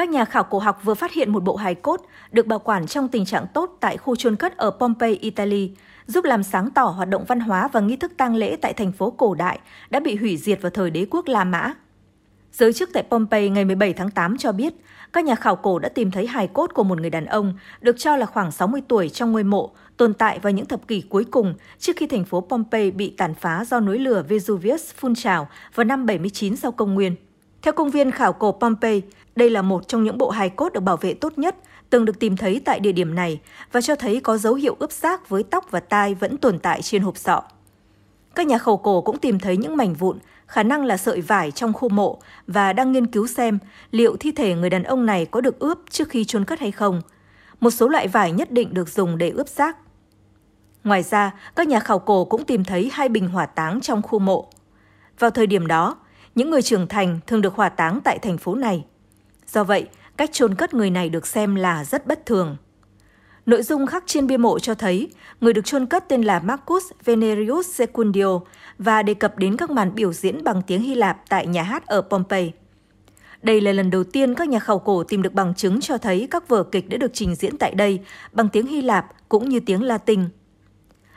Các nhà khảo cổ học vừa phát hiện một bộ hài cốt được bảo quản trong tình trạng tốt tại khu chôn cất ở Pompeii, Italy, giúp làm sáng tỏ hoạt động văn hóa và nghi thức tang lễ tại thành phố cổ đại đã bị hủy diệt vào thời đế quốc La Mã. Giới chức tại Pompeii ngày 17 tháng 8 cho biết, các nhà khảo cổ đã tìm thấy hài cốt của một người đàn ông được cho là khoảng 60 tuổi trong ngôi mộ, tồn tại vào những thập kỷ cuối cùng trước khi thành phố Pompeii bị tàn phá do núi lửa Vesuvius phun trào vào năm 79 sau công nguyên. Theo công viên khảo cổ Pompeii, đây là một trong những bộ hài cốt được bảo vệ tốt nhất từng được tìm thấy tại địa điểm này và cho thấy có dấu hiệu ướp xác với tóc và tai vẫn tồn tại trên hộp sọ. Các nhà khảo cổ cũng tìm thấy những mảnh vụn, khả năng là sợi vải trong khu mộ và đang nghiên cứu xem liệu thi thể người đàn ông này có được ướp trước khi chôn cất hay không. Một số loại vải nhất định được dùng để ướp xác. Ngoài ra, các nhà khảo cổ cũng tìm thấy hai bình hỏa táng trong khu mộ. Vào thời điểm đó, những người trưởng thành thường được hỏa táng tại thành phố này. Do vậy, cách chôn cất người này được xem là rất bất thường. Nội dung khắc trên bia mộ cho thấy người được chôn cất tên là Marcus Venerius Secundio và đề cập đến các màn biểu diễn bằng tiếng Hy Lạp tại nhà hát ở Pompeii. Đây là lần đầu tiên các nhà khảo cổ tìm được bằng chứng cho thấy các vở kịch đã được trình diễn tại đây bằng tiếng Hy Lạp cũng như tiếng Latin.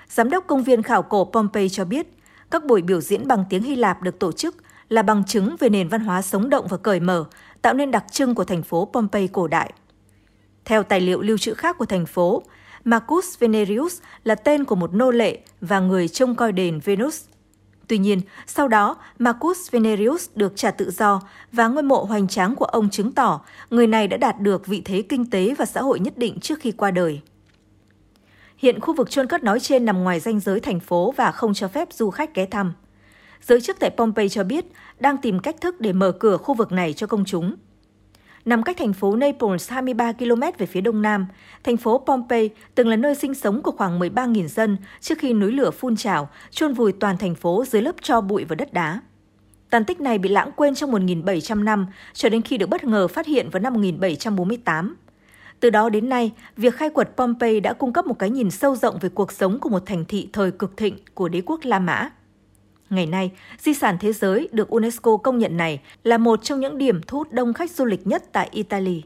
Giám đốc công viên khảo cổ Pompeii cho biết, các buổi biểu diễn bằng tiếng Hy Lạp được tổ chức là bằng chứng về nền văn hóa sống động và cởi mở, tạo nên đặc trưng của thành phố Pompeii cổ đại. Theo tài liệu lưu trữ khác của thành phố, Marcus Venerius là tên của một nô lệ và người trông coi đền Venus. Tuy nhiên, sau đó, Marcus Venerius được trả tự do và ngôi mộ hoành tráng của ông chứng tỏ người này đã đạt được vị thế kinh tế và xã hội nhất định trước khi qua đời. Hiện khu vực chôn cất nói trên nằm ngoài danh giới thành phố và không cho phép du khách ghé thăm. Giới chức tại Pompeii cho biết đang tìm cách thức để mở cửa khu vực này cho công chúng. Nằm cách thành phố Naples 23 km về phía đông nam, thành phố Pompeii từng là nơi sinh sống của khoảng 13.000 dân trước khi núi lửa phun trào, chôn vùi toàn thành phố dưới lớp tro bụi và đất đá. Tàn tích này bị lãng quên trong 1.700 năm, cho đến khi được bất ngờ phát hiện vào năm 1748. Từ đó đến nay, việc khai quật Pompeii đã cung cấp một cái nhìn sâu rộng về cuộc sống của một thành thị thời cực thịnh của đế quốc La Mã. Ngày nay, di sản thế giới được UNESCO công nhận này là một trong những điểm thu hút đông khách du lịch nhất tại Italy.